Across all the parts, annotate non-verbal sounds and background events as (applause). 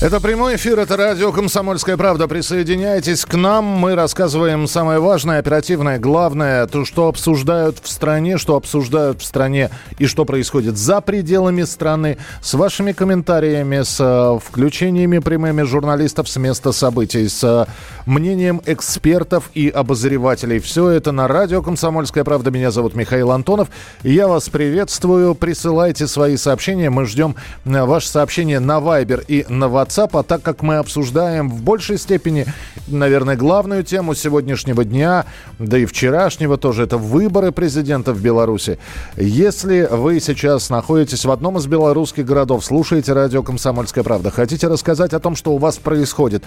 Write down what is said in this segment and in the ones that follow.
Это прямой эфир, это радио «Комсомольская правда». Присоединяйтесь к нам. Мы рассказываем самое важное, оперативное, главное, то, что обсуждают в стране, что обсуждают в стране и что происходит за пределами страны. С вашими комментариями, с э, включениями прямыми журналистов с места событий, с э, мнением экспертов и обозревателей. Все это на радио «Комсомольская правда». Меня зовут Михаил Антонов. Я вас приветствую. Присылайте свои сообщения. Мы ждем э, ваши сообщения на Viber и на WhatsApp WhatsApp, а так как мы обсуждаем в большей степени, наверное, главную тему сегодняшнего дня, да и вчерашнего тоже, это выборы президента в Беларуси. Если вы сейчас находитесь в одном из белорусских городов, слушаете радио «Комсомольская правда», хотите рассказать о том, что у вас происходит,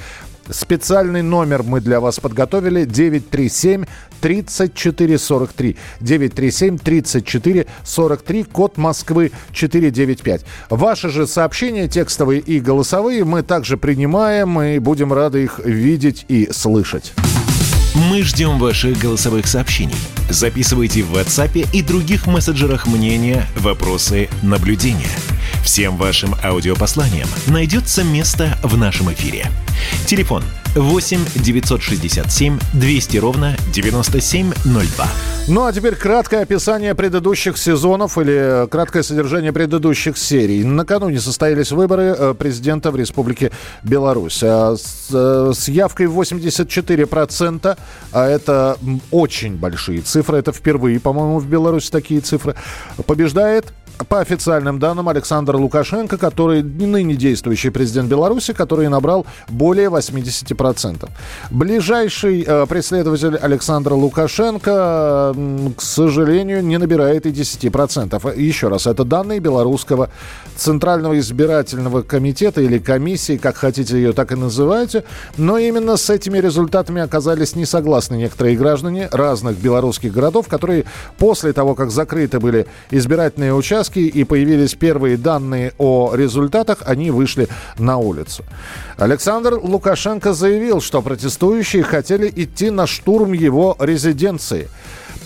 специальный номер мы для вас подготовили 937 34 43. 937 34 43, код Москвы 495. Ваши же сообщения текстовые и голосовые мы также принимаем и будем рады их видеть и слышать. Мы ждем ваших голосовых сообщений. Записывайте в WhatsApp и других мессенджерах мнения, вопросы, наблюдения. Всем вашим аудиопосланиям найдется место в нашем эфире. Телефон 8 967 200 ровно 9702. Ну а теперь краткое описание предыдущих сезонов или краткое содержание предыдущих серий. Накануне состоялись выборы э, президента в Республике Беларусь. А э, с явкой 84%, а это очень большие цифры, это впервые, по-моему, в Беларуси такие цифры, побеждает по официальным данным Александр Лукашенко, который ныне действующий президент Беларуси, который набрал более 80%. Ближайший э, преследователь Александра Лукашенко, к сожалению, не набирает и 10%. Еще раз, это данные белорусского Центрального избирательного комитета или комиссии, как хотите ее так и называйте. Но именно с этими результатами оказались не согласны некоторые граждане разных белорусских городов, которые после того, как закрыты были избирательные участки, участки и появились первые данные о результатах, они вышли на улицу. Александр Лукашенко заявил, что протестующие хотели идти на штурм его резиденции.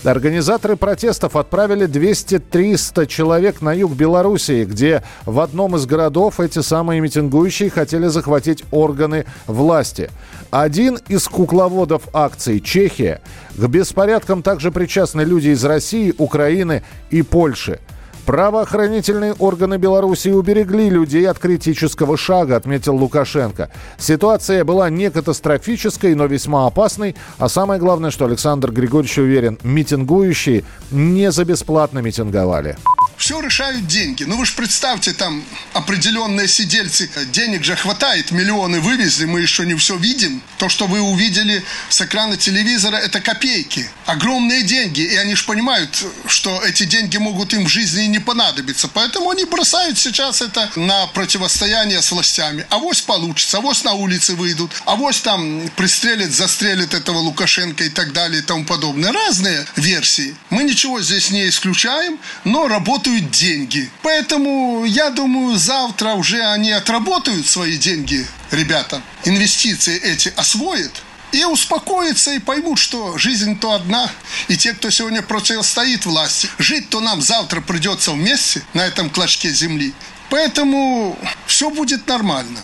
Организаторы протестов отправили 200-300 человек на юг Белоруссии, где в одном из городов эти самые митингующие хотели захватить органы власти. Один из кукловодов акции – Чехия. К беспорядкам также причастны люди из России, Украины и Польши. Правоохранительные органы Беларуси уберегли людей от критического шага, отметил Лукашенко. Ситуация была не катастрофической, но весьма опасной. А самое главное, что Александр Григорьевич уверен, митингующие не за бесплатно митинговали все решают деньги. Ну вы же представьте, там определенные сидельцы, денег же хватает, миллионы вывезли, мы еще не все видим. То, что вы увидели с экрана телевизора, это копейки. Огромные деньги, и они же понимают, что эти деньги могут им в жизни не понадобиться. Поэтому они бросают сейчас это на противостояние с властями. Авось получится, авось на улице выйдут, авось там пристрелят, застрелят этого Лукашенко и так далее и тому подобное. Разные версии. Мы ничего здесь не исключаем, но работа работают деньги. Поэтому я думаю, завтра уже они отработают свои деньги, ребята. Инвестиции эти освоят и успокоятся и поймут, что жизнь то одна. И те, кто сегодня противостоит власти, жить-то нам завтра придется вместе на этом клочке земли. Поэтому все будет нормально.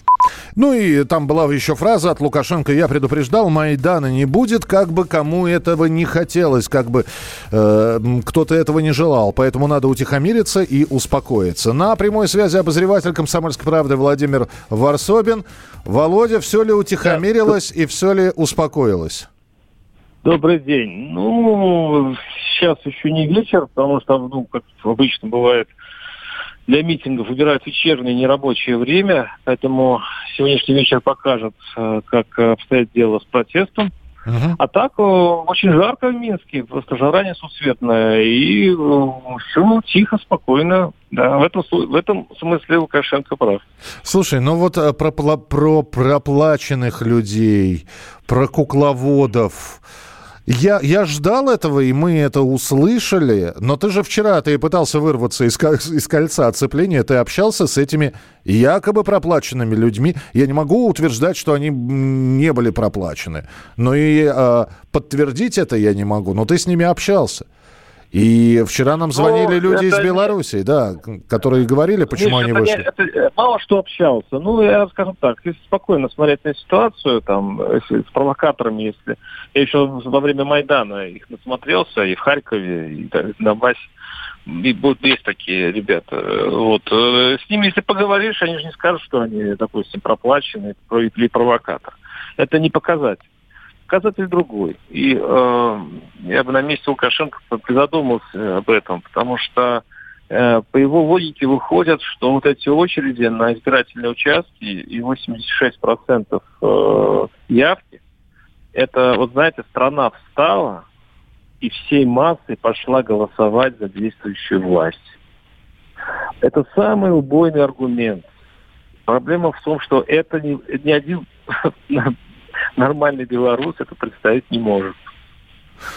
Ну и там была еще фраза от Лукашенко «Я предупреждал, Майдана не будет, как бы кому этого не хотелось, как бы э, кто-то этого не желал, поэтому надо утихомириться и успокоиться». На прямой связи обозреватель «Комсомольской правды» Владимир Варсобин. Володя, все ли утихомирилось и все ли успокоилось? Добрый день. Ну, сейчас еще не вечер, потому что, ну, как обычно бывает, для митингов выбирают вечернее нерабочее время, поэтому сегодняшний вечер покажет, э, как обстоит дело с протестом. Uh-huh. А так э, очень жарко в Минске, просто жара несусветная, и э, все тихо, спокойно. Да, в этом, в этом смысле Лукашенко прав. Слушай, ну вот про, про проплаченных людей, про кукловодов, Я, я ждал этого, и мы это услышали. Но ты же вчера, ты пытался вырваться из, из кольца оцепления, ты общался с этими якобы проплаченными людьми. Я не могу утверждать, что они не были проплачены. Но и э, подтвердить это я не могу. Но ты с ними общался. И вчера нам звонили ну, люди из Беларуси, не... да, которые говорили, почему Миш, они вышли. Не, это, э, мало что общался. Ну, я скажу так, если спокойно смотреть на ситуацию, там, если, с провокаторами, если... Я еще во время Майдана их насмотрелся, и в Харькове, и в Донбассе. И будут есть такие ребята. Вот. Э, с ними, если поговоришь, они же не скажут, что они, допустим, проплачены или провокатор. Это не показатель показатель другой. И э, я бы на месте Лукашенко призадумался об этом, потому что э, по его логике выходит, что вот эти очереди на избирательные участки и 86% э, явки, это, вот знаете, страна встала и всей массой пошла голосовать за действующую власть. Это самый убойный аргумент. Проблема в том, что это не, не один (laughs) нормальный белорус это представить не может.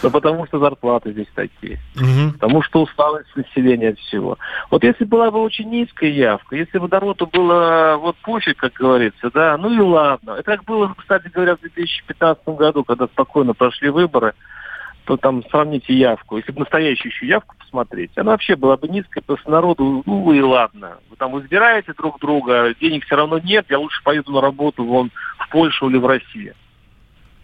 Ну, потому что зарплаты здесь такие. Угу. Потому что усталость населения от всего. Вот если была бы очень низкая явка, если бы народу было вот пофиг, как говорится, да, ну и ладно. Это как было, кстати говоря, в 2015 году, когда спокойно прошли выборы, то там сравните явку. Если бы настоящую еще явку посмотреть, она вообще была бы низкая, потому что народу, ну и ладно. Вы там избираете друг друга, денег все равно нет, я лучше поеду на работу вон Польшу или в Россию.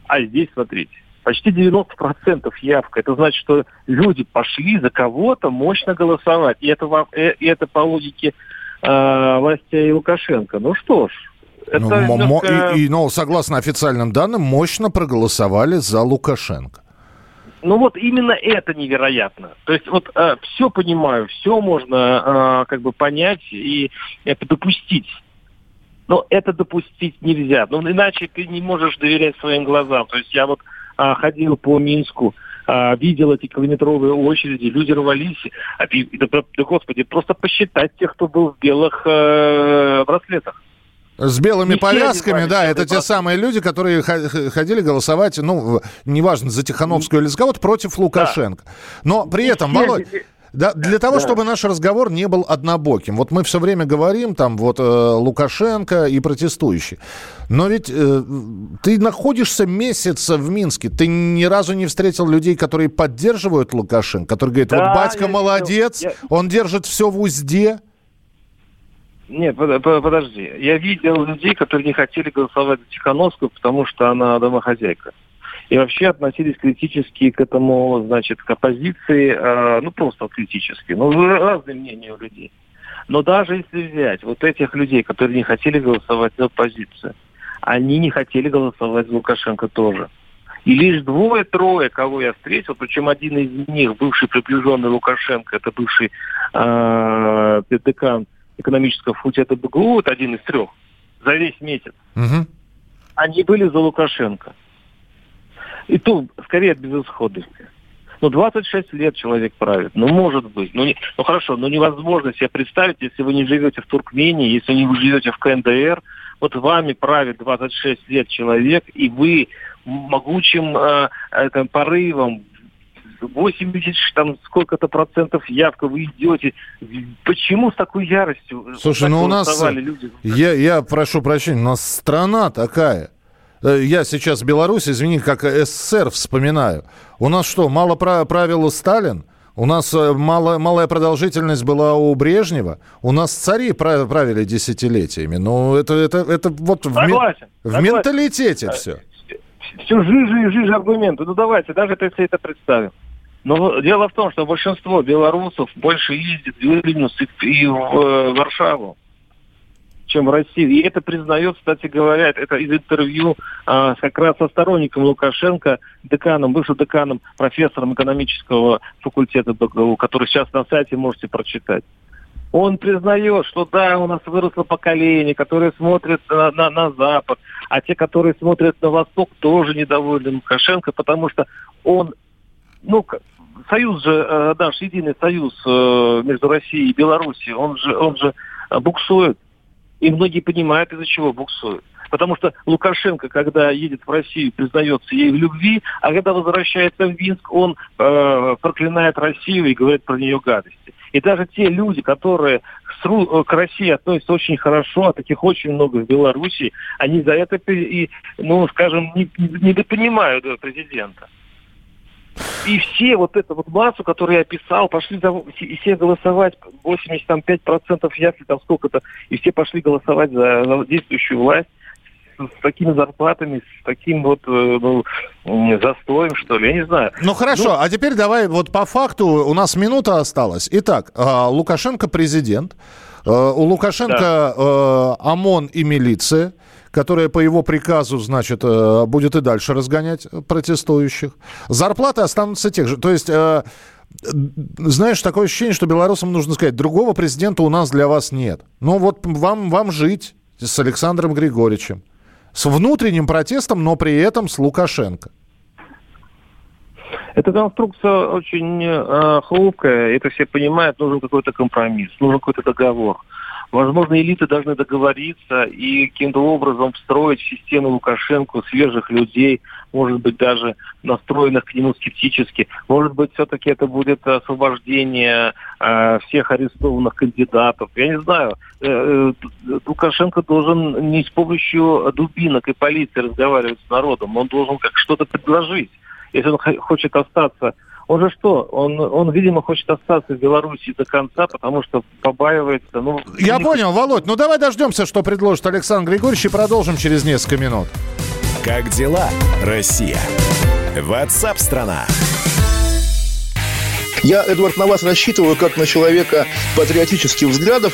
А здесь, смотрите, почти 90% явка. Это значит, что люди пошли за кого-то мощно голосовать. И это, э, и это по логике э, властей Лукашенко. Ну что ж, это ну, немножко... и, и, ну, согласно официальным данным, мощно проголосовали за Лукашенко. Ну вот именно это невероятно. То есть вот э, все понимаю, все можно э, как бы понять и это допустить. Но это допустить нельзя. Ну, иначе ты не можешь доверять своим глазам. То есть я вот а, ходил по Минску, а, видел эти километровые очереди, люди рвались. А, да, да, господи, просто посчитать тех, кто был в белых э, браслетах. С белыми повязками, да, это те самые люди, которые ходили голосовать, ну, неважно, за Тихановскую или за кого-то, против Лукашенко. Но при этом, Володь, да, для того, да. чтобы наш разговор не был однобоким. Вот мы все время говорим, там, вот, э, Лукашенко и протестующие. Но ведь э, ты находишься месяц в Минске, ты ни разу не встретил людей, которые поддерживают Лукашенко, которые говорят, да, вот батька молодец, я... он держит все в узде. Нет, подожди. Я видел людей, которые не хотели голосовать за Тихановскую, потому что она домохозяйка и вообще относились критически к этому, значит, к оппозиции, э, ну, просто критически. Ну, разные мнения у людей. Но даже если взять вот этих людей, которые не хотели голосовать за оппозицию, они не хотели голосовать за Лукашенко тоже. И лишь двое-трое, кого я встретил, причем один из них, бывший приближенный Лукашенко, это бывший э, декан экономического факультета БГУ, это один из трех, за весь месяц, угу. они были за Лукашенко. И то, скорее, от безысходности. Ну, 26 лет человек правит. Ну, может быть. Ну, не, ну хорошо, но невозможно себе представить, если вы не живете в Туркмении, если не живете в КНДР, вот вами правит 26 лет человек, и вы могучим э, э, порывом 80, там сколько-то процентов явка вы идете. Почему с такой яростью? Слушай, ну у нас, люди? Я, я прошу прощения, у нас страна такая. Э, я сейчас Беларусь, извини, как СССР вспоминаю. У нас что, мало правил Сталин? У нас э, мало, малая продолжительность была у Брежнева. У нас цари правили десятилетиями. Ну, это, это, это вот в, согласен, в согласен. менталитете э, все. Все жиже и жиже аргументы. Ну, давайте, даже если это представим. Но дело в том, что большинство белорусов больше ездит в Вильнюс и в Варшаву чем в России. И это признает, кстати говоря, это из интервью а, как раз со сторонником Лукашенко, деканом, бывшим деканом, профессором экономического факультета БГУ, который сейчас на сайте можете прочитать. Он признает, что да, у нас выросло поколение, которое смотрит на, на, на Запад, а те, которые смотрят на Восток, тоже недовольны Лукашенко, потому что он, ну, союз же, э, наш единый союз э, между Россией и Белоруссией, он же, он же буксует и многие понимают, из-за чего буксуют. Потому что Лукашенко, когда едет в Россию, признается ей в любви, а когда возвращается в Минск, он э, проклинает Россию и говорит про нее гадости. И даже те люди, которые к России относятся очень хорошо, а таких очень много в Беларуси, они за это, и, ну, скажем, не, недопонимают президента. И все вот эту вот массу, которую я описал, пошли за, и все голосовать, 85% ясли, там сколько-то, и все пошли голосовать за, за действующую власть с такими зарплатами, с таким вот э, ну, застоем, что ли, я не знаю. Ну хорошо, ну, а теперь давай вот по факту, у нас минута осталась. Итак, а, Лукашенко президент, э, у Лукашенко да. Э, ОМОН и милиция, которая по его приказу, значит, будет и дальше разгонять протестующих. Зарплаты останутся тех же. То есть знаешь, такое ощущение, что белорусам нужно сказать, другого президента у нас для вас нет. Ну вот вам, вам жить с Александром Григорьевичем с внутренним протестом, но при этом с Лукашенко. Эта конструкция очень э, хрупкая, это все понимают, нужен какой-то компромисс, нужен какой-то договор. Возможно, элиты должны договориться и каким-то образом встроить в систему Лукашенко свежих людей, может быть, даже настроенных к нему скептически. Может быть, все-таки это будет освобождение э, всех арестованных кандидатов. Я не знаю. Э, э, Лукашенко должен не с помощью дубинок и полиции разговаривать с народом, он должен как что-то предложить. Если он хочет остаться он же что? Он, он, видимо, хочет остаться в Беларуси до конца, потому что побаивается. Ну, Я не... понял, Володь. Ну давай дождемся, что предложит Александр Григорьевич, и продолжим через несколько минут. Как дела, Россия? Ватсап-страна! Я, Эдвард, на вас рассчитываю как на человека патриотических взглядов.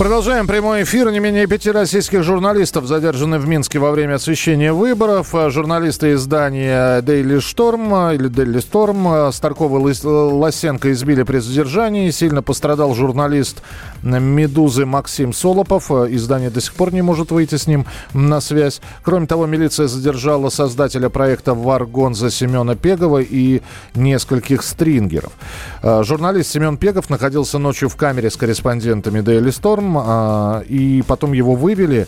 Продолжаем прямой эфир. Не менее пяти российских журналистов задержаны в Минске во время освещения выборов. Журналисты издания Daily Storm или Daily Storm Старкова Лосенко избили при задержании. Сильно пострадал журналист «Медузы» Максим Солопов. Издание до сих пор не может выйти с ним на связь. Кроме того, милиция задержала создателя проекта «Варгонза» Семена Пегова и нескольких стрингеров. Журналист Семен Пегов находился ночью в камере с корреспондентами Daily Storm а, и потом его вывели,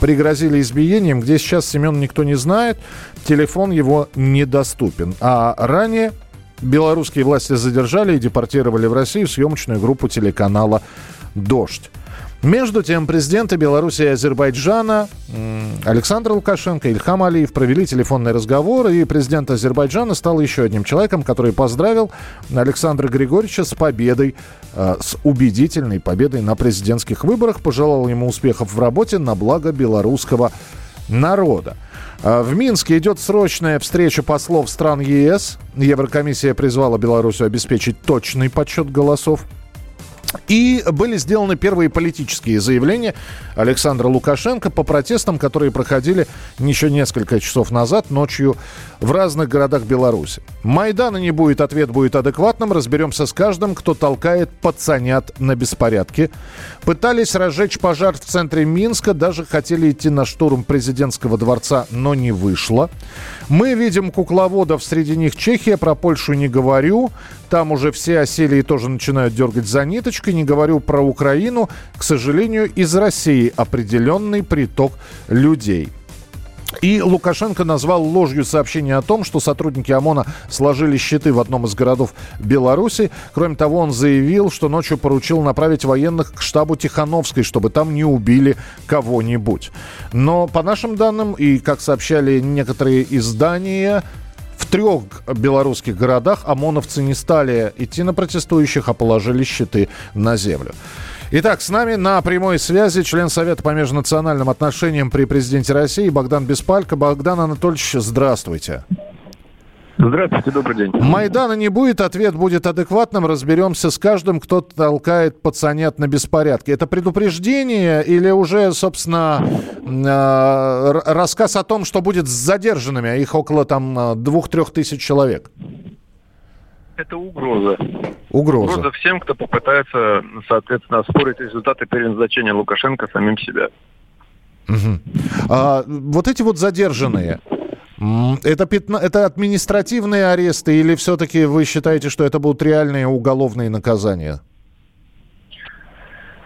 пригрозили избиением. Где сейчас Семен никто не знает, телефон его недоступен. А ранее белорусские власти задержали и депортировали в Россию съемочную группу телеканала «Дождь». Между тем, президенты Беларуси и Азербайджана Александр Лукашенко и Ильхам Алиев провели телефонный разговор, и президент Азербайджана стал еще одним человеком, который поздравил Александра Григорьевича с победой, э, с убедительной победой на президентских выборах, пожелал ему успехов в работе на благо белорусского народа. Э, в Минске идет срочная встреча послов стран ЕС. Еврокомиссия призвала Беларусь обеспечить точный подсчет голосов. И были сделаны первые политические заявления Александра Лукашенко по протестам, которые проходили еще несколько часов назад ночью в разных городах Беларуси. Майдана не будет, ответ будет адекватным. Разберемся с каждым, кто толкает пацанят на беспорядке. Пытались разжечь пожар в центре Минска, даже хотели идти на штурм президентского дворца, но не вышло. Мы видим кукловодов, среди них Чехия, про Польшу не говорю. Там уже все осели и тоже начинают дергать за ниточкой. Не говорю про Украину. К сожалению, из России определенный приток людей. И Лукашенко назвал ложью сообщение о том, что сотрудники ОМОНа сложили щиты в одном из городов Беларуси. Кроме того, он заявил, что ночью поручил направить военных к штабу Тихановской, чтобы там не убили кого-нибудь. Но по нашим данным, и как сообщали некоторые издания, трех белорусских городах ОМОНовцы не стали идти на протестующих, а положили щиты на землю. Итак, с нами на прямой связи член Совета по межнациональным отношениям при президенте России Богдан Беспалько. Богдан Анатольевич, здравствуйте. Здравствуйте, добрый день. Майдана не будет, ответ будет адекватным. Разберемся с каждым, кто толкает пацанят на беспорядке. Это предупреждение или уже, собственно, э, рассказ о том, что будет с задержанными, а их около там двух-трех тысяч человек? Это угроза. Угроза. Угроза всем, кто попытается, соответственно, оспорить результаты переназначения Лукашенко самим себя. Угу. А, вот эти вот задержанные, это, пятна, это административные аресты или все-таки вы считаете, что это будут реальные уголовные наказания?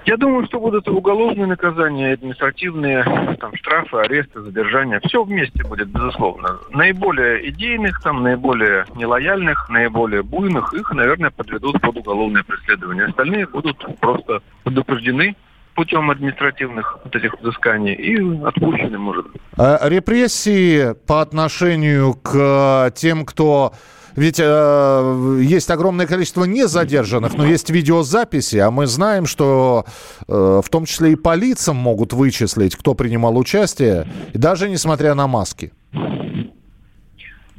Я думаю, что будут уголовные наказания, административные, там, штрафы, аресты, задержания. Все вместе будет, безусловно. Наиболее идейных, там, наиболее нелояльных, наиболее буйных, их, наверное, подведут под уголовное преследование. Остальные будут просто предупреждены путем административных вот этих взысканий и отпущены, может быть. А репрессии по отношению к тем, кто ведь э, есть огромное количество незадержанных, но есть видеозаписи, а мы знаем, что э, в том числе и по лицам могут вычислить, кто принимал участие, даже несмотря на маски.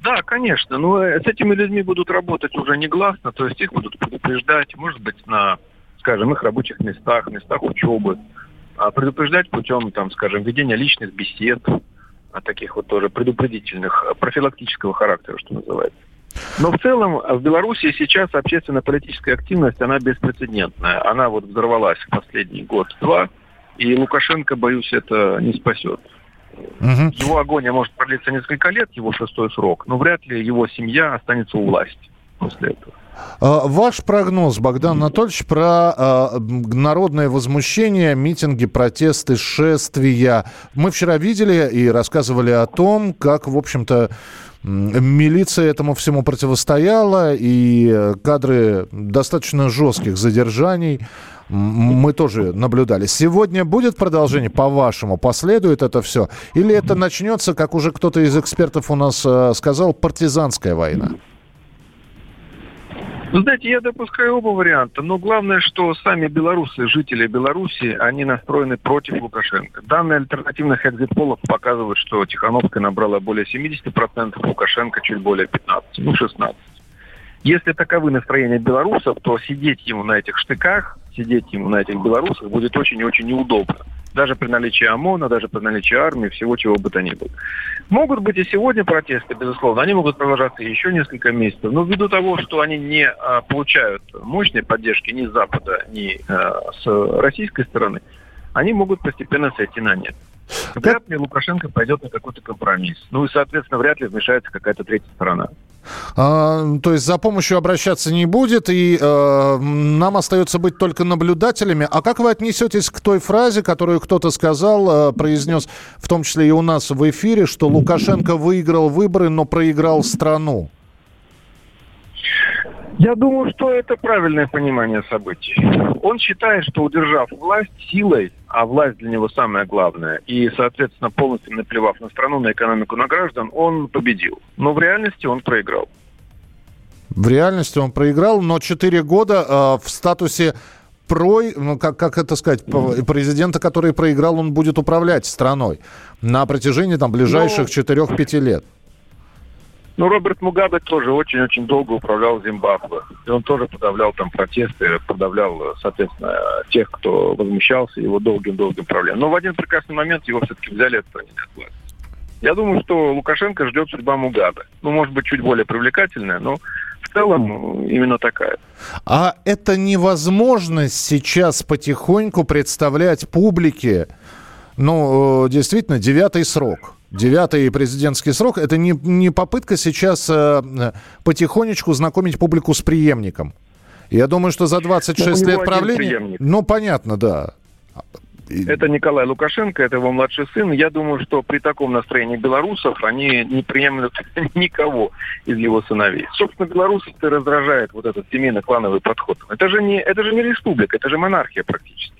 Да, конечно. Но с этими людьми будут работать уже негласно, то есть их будут предупреждать, может быть, на скажем, их рабочих местах, местах учебы, а предупреждать путем, там, скажем, ведения личных бесед, а таких вот тоже предупредительных, а, профилактического характера, что называется. Но в целом в Беларуси сейчас общественно-политическая активность, она беспрецедентная. Она вот взорвалась в последний год-два, и Лукашенко, боюсь, это не спасет. Угу. Его агония может продлиться несколько лет, его шестой срок, но вряд ли его семья останется у власти после этого. А, ваш прогноз, Богдан Анатольевич, про э, народное возмущение, митинги, протесты, шествия. Мы вчера видели и рассказывали о том, как, в общем-то, милиция этому всему противостояла, и кадры достаточно жестких задержаний мы тоже наблюдали. Сегодня будет продолжение, по-вашему, последует это все? Или это начнется, как уже кто-то из экспертов у нас э, сказал, партизанская война? Ну, знаете, я допускаю оба варианта, но главное, что сами белорусы, жители Беларуси, они настроены против Лукашенко. Данные альтернативных экзит-полов показывают, что Тихановская набрала более 70%, Лукашенко чуть более 15%, ну 16%. Если таковы настроения белорусов, то сидеть ему на этих штыках, сидеть ему на этих белорусах будет очень и очень неудобно даже при наличии ОМОНа, даже при наличии армии, всего чего бы то ни было. Могут быть и сегодня протесты, безусловно, они могут продолжаться еще несколько месяцев, но ввиду того, что они не а, получают мощной поддержки ни с Запада, ни а, с российской стороны, они могут постепенно сойти на нет. Вряд ли Лукашенко пойдет на какой-то компромисс. Ну и, соответственно, вряд ли вмешается какая-то третья сторона. А, то есть за помощью обращаться не будет, и э, нам остается быть только наблюдателями. А как вы отнесетесь к той фразе, которую кто-то сказал, э, произнес, в том числе и у нас в эфире, что Лукашенко выиграл выборы, но проиграл страну? Я думаю, что это правильное понимание событий. Он считает, что удержав власть силой, а власть для него самое главное, и, соответственно, полностью наплевав на страну, на экономику, на граждан, он победил. Но в реальности он проиграл. В реальности он проиграл, но 4 года э, в статусе про, ну, как, как это сказать, президента, который проиграл, он будет управлять страной на протяжении там, ближайших но... Ну, 4-5 лет. Ну, Роберт Мугабе тоже очень-очень долго управлял Зимбабве. И он тоже подавлял там протесты, подавлял, соответственно, тех, кто возмущался его долгим-долгим правлением. Но в один прекрасный момент его все-таки взяли отстранили от власти. Я думаю, что Лукашенко ждет судьба Мугабе. Ну, может быть, чуть более привлекательная, но в целом именно такая. А это невозможность сейчас потихоньку представлять публике, ну, э, действительно, девятый срок – Девятый президентский срок – это не, не попытка сейчас э, потихонечку знакомить публику с преемником. Я думаю, что за 26 лет правления... Ну, понятно, да. Это Николай Лукашенко, это его младший сын. Я думаю, что при таком настроении белорусов они не приемлют (laughs) никого из его сыновей. Собственно, белорусов раздражает вот этот семейно-клановый подход. Это же, не, это же не республика, это же монархия практически.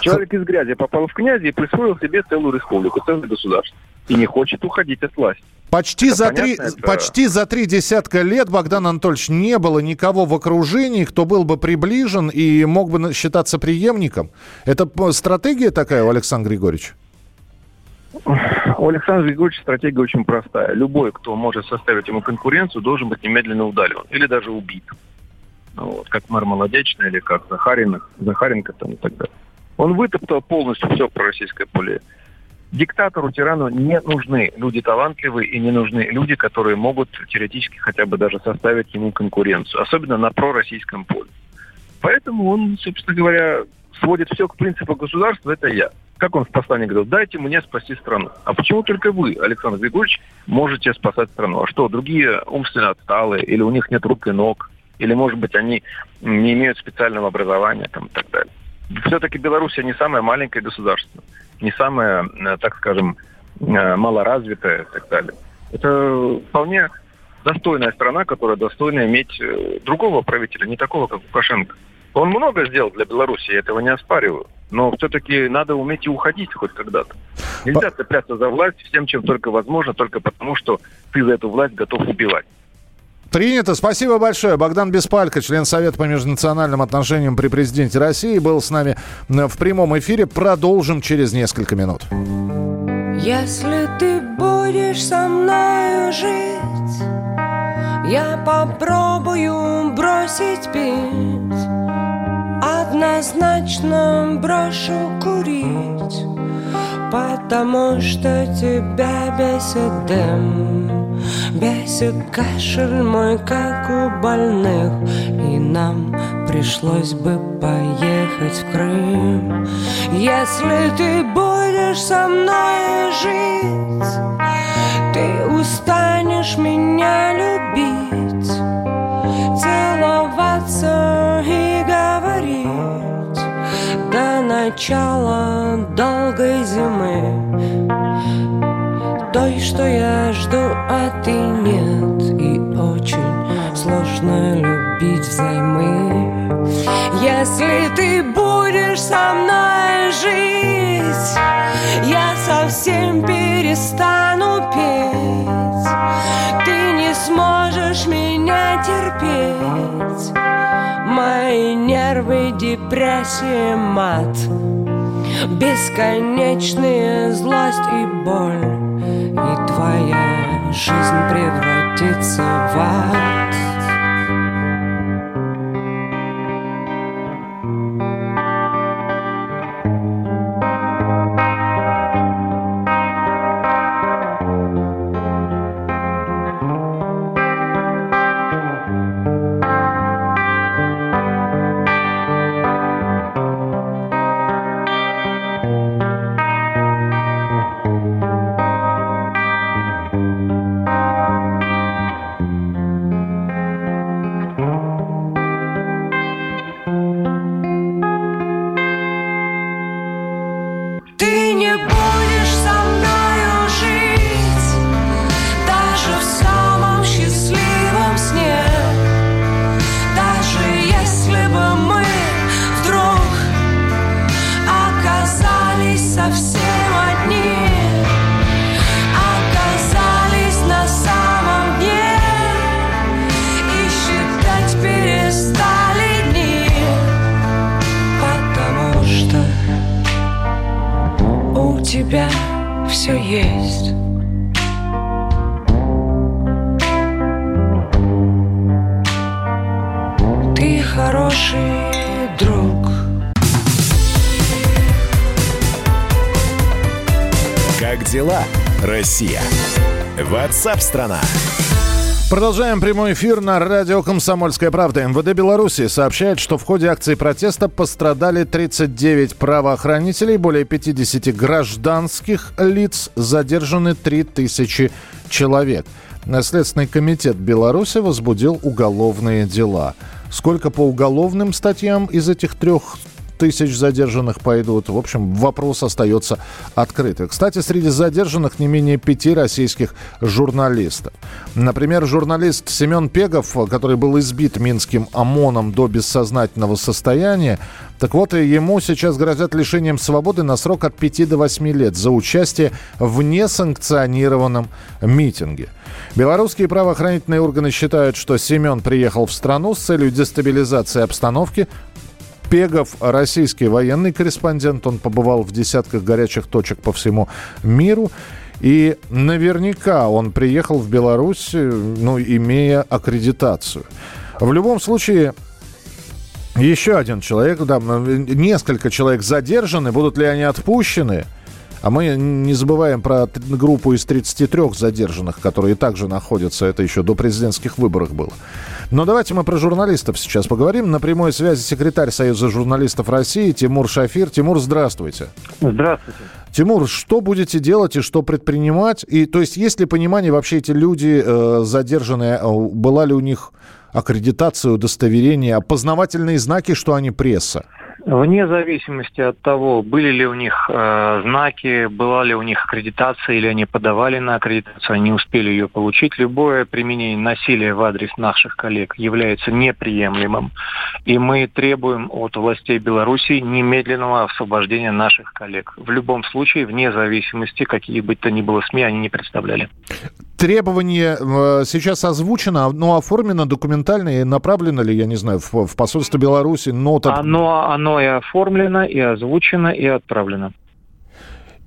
Человек из грязи попал в князи и присвоил себе целую республику, целое государство. И не хочет уходить от власти. Почти за, три, это... почти за три десятка лет, Богдан Анатольевич, не было никого в окружении, кто был бы приближен и мог бы считаться преемником. Это стратегия такая у Александра Григорьевича? У Александра Григорьевича стратегия очень простая. Любой, кто может составить ему конкуренцию, должен быть немедленно удален или даже убит. Вот, как мэр Молодечный или как Захаринов, Захаренко там и так далее. Он вытоптал полностью все пророссийское поле. Диктатору, тирану не нужны люди талантливые и не нужны люди, которые могут теоретически хотя бы даже составить ему конкуренцию, особенно на пророссийском поле. Поэтому он, собственно говоря, сводит все к принципу государства, это я. Как он в послании говорил, дайте мне спасти страну. А почему только вы, Александр Григорьевич, можете спасать страну? А что, другие умственно отсталые, или у них нет рук и ног, или, может быть, они не имеют специального образования там, и так далее. Все-таки Беларусь не самое маленькое государство, не самое, э, так скажем, э, малоразвитое и так далее. Это вполне достойная страна, которая достойна иметь э, другого правителя, не такого, как Лукашенко. Он много сделал для Беларуси, я этого не оспариваю. Но все-таки надо уметь и уходить хоть когда-то. Нельзя цепляться за власть всем, чем только возможно, только потому, что ты за эту власть готов убивать. Принято. Спасибо большое. Богдан Беспалько, член Совета по межнациональным отношениям при президенте России, был с нами в прямом эфире. Продолжим через несколько минут. Если ты будешь со мной жить, я попробую бросить пить. Однозначно брошу курить, потому что тебя бесит дым. Бесит кашель мой, как у больных И нам пришлось бы поехать в Крым. Если ты будешь со мной жить Ты устанешь меня любить Целоваться и говорить. До начала долгой зимы той, что я жду, а ты нет. И очень сложно любить взаймы. Если ты будешь со мной жить Я совсем перестану петь. Ты не сможешь меня терпеть. Мои нервы, депрессия, мат. Бесконечная злость и боль и твоя жизнь превратится в ад. WhatsApp-страна. Продолжаем прямой эфир на радио «Комсомольская правда». МВД Беларуси сообщает, что в ходе акции протеста пострадали 39 правоохранителей, более 50 гражданских лиц, задержаны 3000 человек. Следственный комитет Беларуси возбудил уголовные дела. Сколько по уголовным статьям из этих трех тысяч задержанных пойдут. В общем, вопрос остается открытым. Кстати, среди задержанных не менее пяти российских журналистов. Например, журналист Семен Пегов, который был избит минским ОМОНом до бессознательного состояния, так вот, ему сейчас грозят лишением свободы на срок от 5 до 8 лет за участие в несанкционированном митинге. Белорусские правоохранительные органы считают, что Семен приехал в страну с целью дестабилизации обстановки, Пегов, российский военный корреспондент. Он побывал в десятках горячих точек по всему миру. И наверняка он приехал в Беларусь, ну, имея аккредитацию. В любом случае, еще один человек, да, несколько человек задержаны. Будут ли они отпущены? А мы не забываем про группу из 33 задержанных, которые также находятся. Это еще до президентских выборов было. Но давайте мы про журналистов сейчас поговорим. На прямой связи секретарь Союза журналистов России Тимур Шафир. Тимур, здравствуйте. Здравствуйте. Тимур, что будете делать и что предпринимать? И то есть есть ли понимание вообще эти люди э, задержанные, э, была ли у них аккредитация, удостоверение, опознавательные знаки, что они пресса? Вне зависимости от того, были ли у них э, знаки, была ли у них аккредитация или они подавали на аккредитацию, они успели ее получить, любое применение насилия в адрес наших коллег является неприемлемым. И мы требуем от властей Беларуси немедленного освобождения наших коллег. В любом случае, вне зависимости, какие бы то ни было СМИ, они не представляли. Требование э, сейчас озвучено, но оформлено документально и направлено ли, я не знаю, в, в посольство Беларуси? Нота... Оно, оно и оформлено, и озвучено, и отправлено.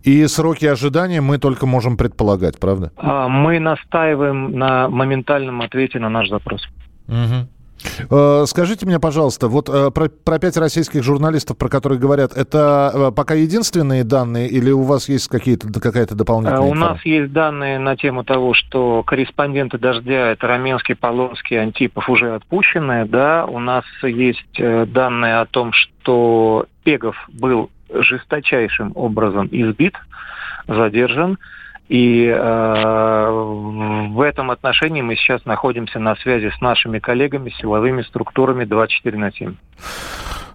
И сроки ожидания мы только можем предполагать, правда? А, мы настаиваем на моментальном ответе на наш запрос. Угу. Э, скажите мне, пожалуйста, вот э, про, про пять российских журналистов, про которые говорят, это э, пока единственные данные или у вас есть какие-то, какая-то дополнительная У нас есть данные на тему того, что корреспонденты «Дождя» — это Раменский, Полонский, Антипов уже отпущенные, да. У нас есть данные о том, что Пегов был жесточайшим образом избит, задержан. И э, в этом отношении мы сейчас находимся на связи с нашими коллегами, силовыми структурами 24 на 7.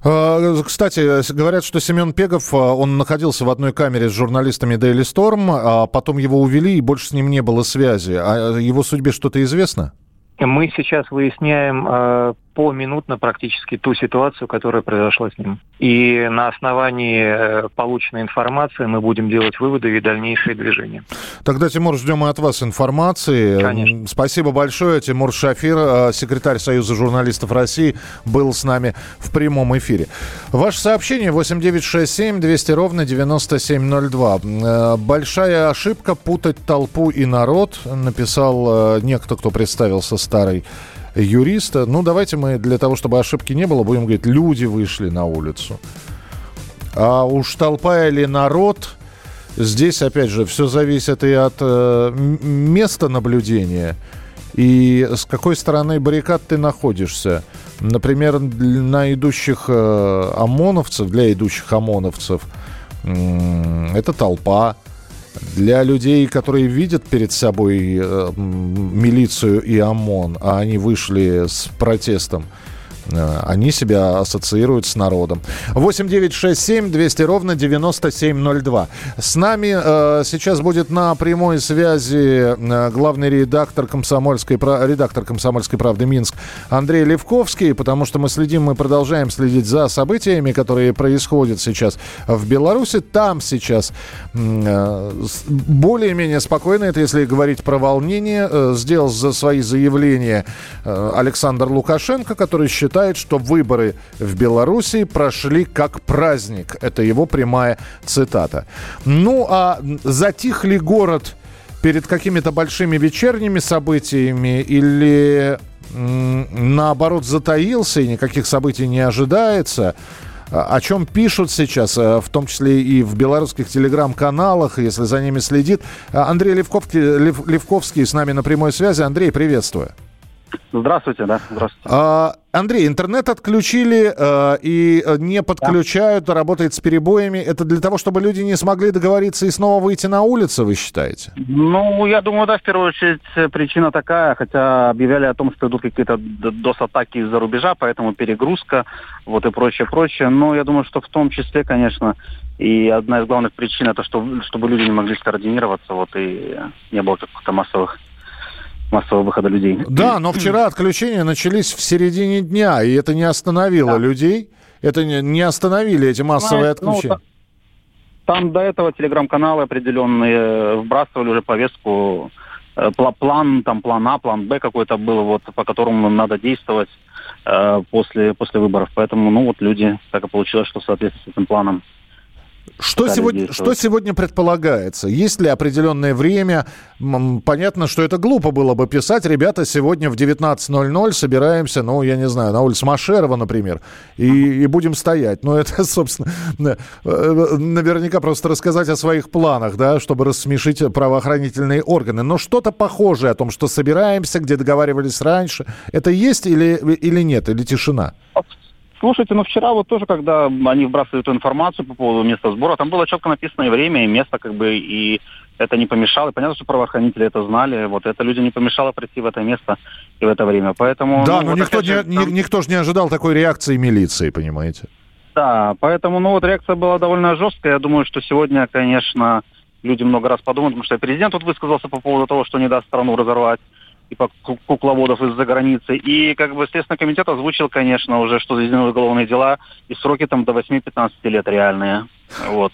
Э, кстати, говорят, что Семен Пегов, э, он находился в одной камере с журналистами Daily Storm, а потом его увели, и больше с ним не было связи. А его судьбе что-то известно? Мы сейчас выясняем э, поминутно практически ту ситуацию, которая произошла с ним. И на основании э, полученной информации мы будем делать выводы и дальнейшие движения. Тогда, Тимур, ждем и от вас информации. Конечно. Спасибо большое. Тимур Шафир, э, секретарь Союза журналистов России, был с нами в прямом эфире. Ваше сообщение 8967 200 ровно 9702. Э, большая ошибка путать толпу и народ, написал некто, кто представился старый юриста. Ну, давайте мы для того, чтобы ошибки не было, будем говорить, люди вышли на улицу. А уж толпа или народ, здесь, опять же, все зависит и от э, места наблюдения, и с какой стороны баррикад ты находишься. Например, на идущих э, ОМОНовцев, для идущих ОМОНовцев, э, это толпа. Для людей, которые видят перед собой э, милицию и ОМОН, а они вышли с протестом, они себя ассоциируют с народом. 8 9 6 7 200 ровно 9702. С нами э, сейчас будет на прямой связи э, главный редактор комсомольской, редактор комсомольской правды Минск Андрей Левковский, потому что мы следим, мы продолжаем следить за событиями, которые происходят сейчас в Беларуси. Там сейчас э, более-менее спокойно, это если говорить про волнение, э, сделал за свои заявления э, Александр Лукашенко, который считает считает, что выборы в Беларуси прошли как праздник. Это его прямая цитата. Ну а затих ли город перед какими-то большими вечерними событиями или наоборот затаился и никаких событий не ожидается? О чем пишут сейчас, э, в том числе и в белорусских телеграм-каналах, если за ними следит. Андрей Левковский, Лев, Левковский с нами на прямой связи. Андрей, приветствую. Здравствуйте, да, здравствуйте. А, Андрей, интернет отключили э, и не подключают, да. работает с перебоями. Это для того, чтобы люди не смогли договориться и снова выйти на улицу, вы считаете? Ну, я думаю, да, в первую очередь причина такая, хотя объявляли о том, что идут какие-то DOS-атаки из-за рубежа, поэтому перегрузка, вот и прочее, прочее. Но я думаю, что в том числе, конечно, и одна из главных причин это, что, чтобы люди не могли скоординироваться, вот и не было каких-то массовых массового выхода людей. Да, но вчера отключения начались в середине дня, и это не остановило да. людей. Это не, не остановили эти массовые Знаете, ну, отключения. Ну, там до этого телеграм-каналы определенные вбрасывали уже повестку, э, план, там план А, план Б какой-то был, вот, по которому надо действовать э, после, после выборов. Поэтому, ну вот люди, так и получилось, что в соответствии с этим планом Что сегодня, что сегодня предполагается? Есть ли определенное время? Понятно, что это глупо было бы писать. Ребята, сегодня в 19.00 собираемся, ну, я не знаю, на улице Машерова, например, и, и будем стоять. Но это, (laughs) собственно, э, наверняка просто рассказать о своих планах, да, чтобы рассмешить правоохранительные органы. Но что-то похожее о том, что собираемся, где договаривались раньше, это есть или, или нет, или тишина? Слушайте, ну вчера вот тоже, когда они вбрасывали эту информацию по поводу места сбора, там было четко написано и время, и место, как бы, и это не помешало. И понятно, что правоохранители это знали. Вот это люди не помешало прийти в это место и в это время. Поэтому... Да, ну, но вот никто, же, не, там... никто же не ожидал такой реакции милиции, понимаете? Да, поэтому, ну вот реакция была довольно жесткая. Я думаю, что сегодня, конечно, люди много раз подумают, потому что президент тут высказался по поводу того, что не даст страну разорвать типа кукловодов из-за границы. И как бы Следственный комитет озвучил, конечно, уже, что заведены уголовные дела, и сроки там до 8-15 лет реальные. Вот.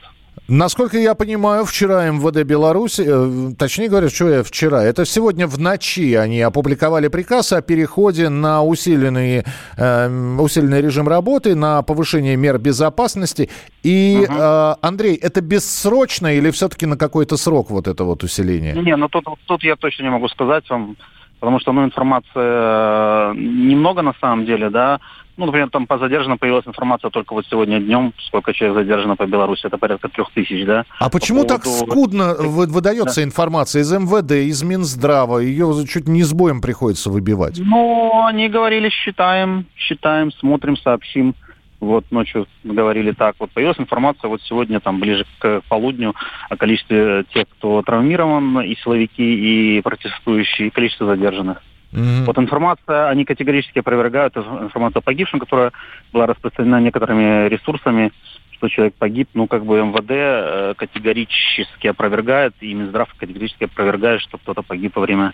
Насколько я понимаю, вчера МВД Беларуси, э, точнее говоря, что я вчера, это сегодня в ночи они опубликовали приказ о переходе на усиленный, э, усиленный режим работы, на повышение мер безопасности. И, угу. э, Андрей, это бессрочно или все-таки на какой-то срок вот это вот усиление? Не, ну тут, тут я точно не могу сказать вам потому что, ну, информация э, немного на самом деле, да. Ну, например, там по задержанным появилась информация только вот сегодня днем, сколько человек задержано по Беларуси, это порядка трех тысяч, да. А почему поводу... так скудно выдается да. информация из МВД, из Минздрава? Ее чуть не с боем приходится выбивать. Ну, они говорили, считаем, считаем, смотрим, сообщим. Вот ночью говорили так. Вот появилась информация вот сегодня, там, ближе к полудню, о количестве тех, кто травмирован, и силовики, и протестующие, и количество задержанных. Mm-hmm. Вот информация, они категорически опровергают информацию о погибшем, которая была распространена некоторыми ресурсами, что человек погиб. Ну, как бы МВД э, категорически опровергает, и Минздрав категорически опровергает, что кто-то погиб во время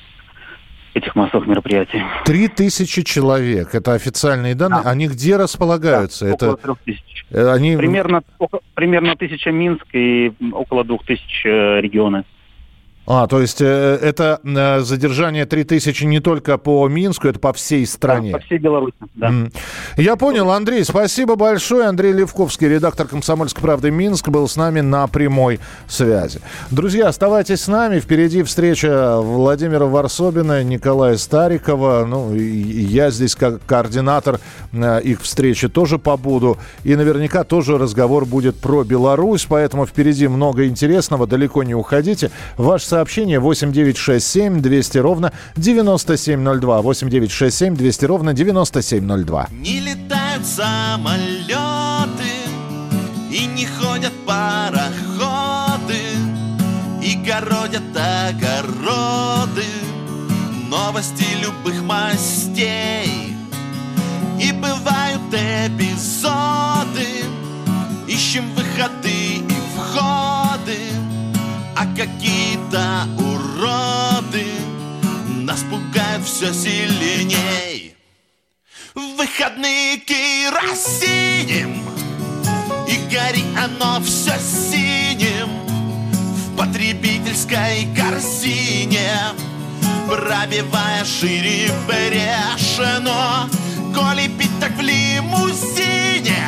этих массовых мероприятий. Три тысячи человек, это официальные данные. Да. Они где располагаются? Да, это... Около трех тысяч. Э, они... Примерно, примерно тысяча Минск и около двух тысяч э, регионы. А, то есть э, это э, задержание 3000 не только по Минску, это по всей стране. Да, по всей Беларуси, да. Mm. Я понял, Андрей, спасибо большое. Андрей Левковский, редактор «Комсомольской правды» Минск, был с нами на прямой связи. Друзья, оставайтесь с нами. Впереди встреча Владимира Варсобина, Николая Старикова. Ну, я здесь как координатор э, их встречи тоже побуду. И наверняка тоже разговор будет про Беларусь, поэтому впереди много интересного. Далеко не уходите. Ваш сообщение 8967 200 ровно 9702. 8967 200 ровно 9702. Не летают самолеты и не ходят пароходы и городят огороды новости любых мастей и бывают эпизоды ищем выходы и входы а какие-то уроды Нас пугают все сильней. В выходные керосинем И гори оно все синим В потребительской корзине Пробивая шире брешено Коли пить так в лимузине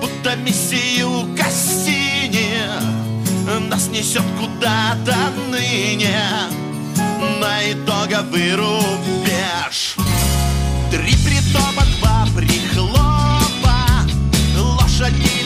Будто миссию Кассини нас несет куда-то ныне. На итоговый рубеж Три притопа, два прихлопа. Лошади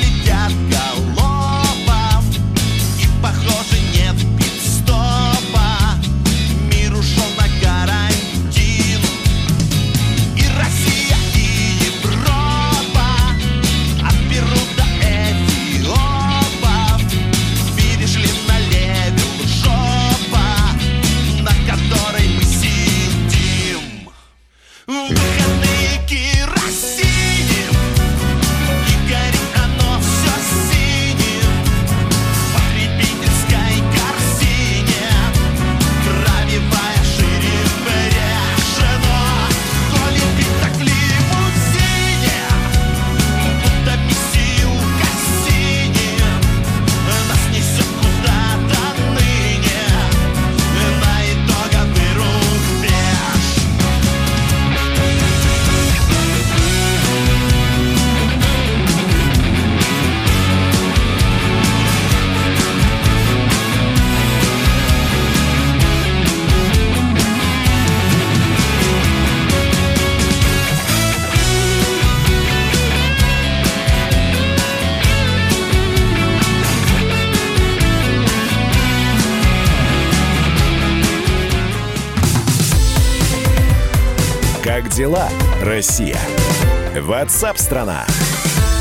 Ватсап-страна! страна